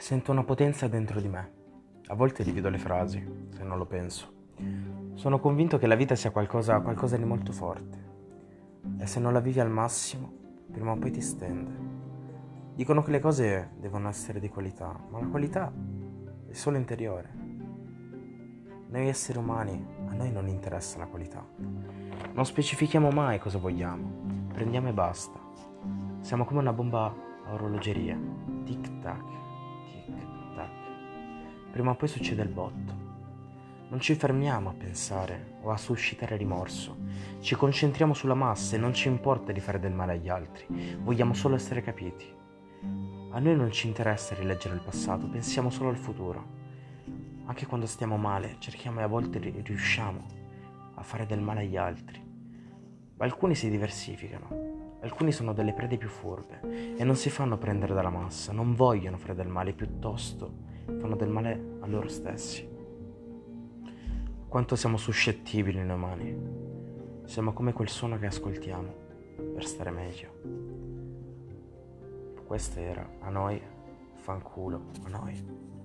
Sento una potenza dentro di me. A volte divido le frasi, se non lo penso. Sono convinto che la vita sia qualcosa, qualcosa di molto forte. E se non la vivi al massimo, prima o poi ti stende. Dicono che le cose devono essere di qualità, ma la qualità è solo interiore. Noi esseri umani, a noi non interessa la qualità. Non specifichiamo mai cosa vogliamo, prendiamo e basta. Siamo come una bomba a orologeria. Tic tac, prima o poi succede il botto. Non ci fermiamo a pensare o a suscitare rimorso, ci concentriamo sulla massa e non ci importa di fare del male agli altri, vogliamo solo essere capiti. A noi non ci interessa rileggere il passato, pensiamo solo al futuro. Anche quando stiamo male, cerchiamo e a volte riusciamo a fare del male agli altri. Ma alcuni si diversificano, alcuni sono delle prede più furbe e non si fanno prendere dalla massa, non vogliono fare del male, piuttosto fanno del male a loro stessi. Quanto siamo suscettibili noi umani. Siamo come quel suono che ascoltiamo per stare meglio. Questo era a noi, fanculo, a noi.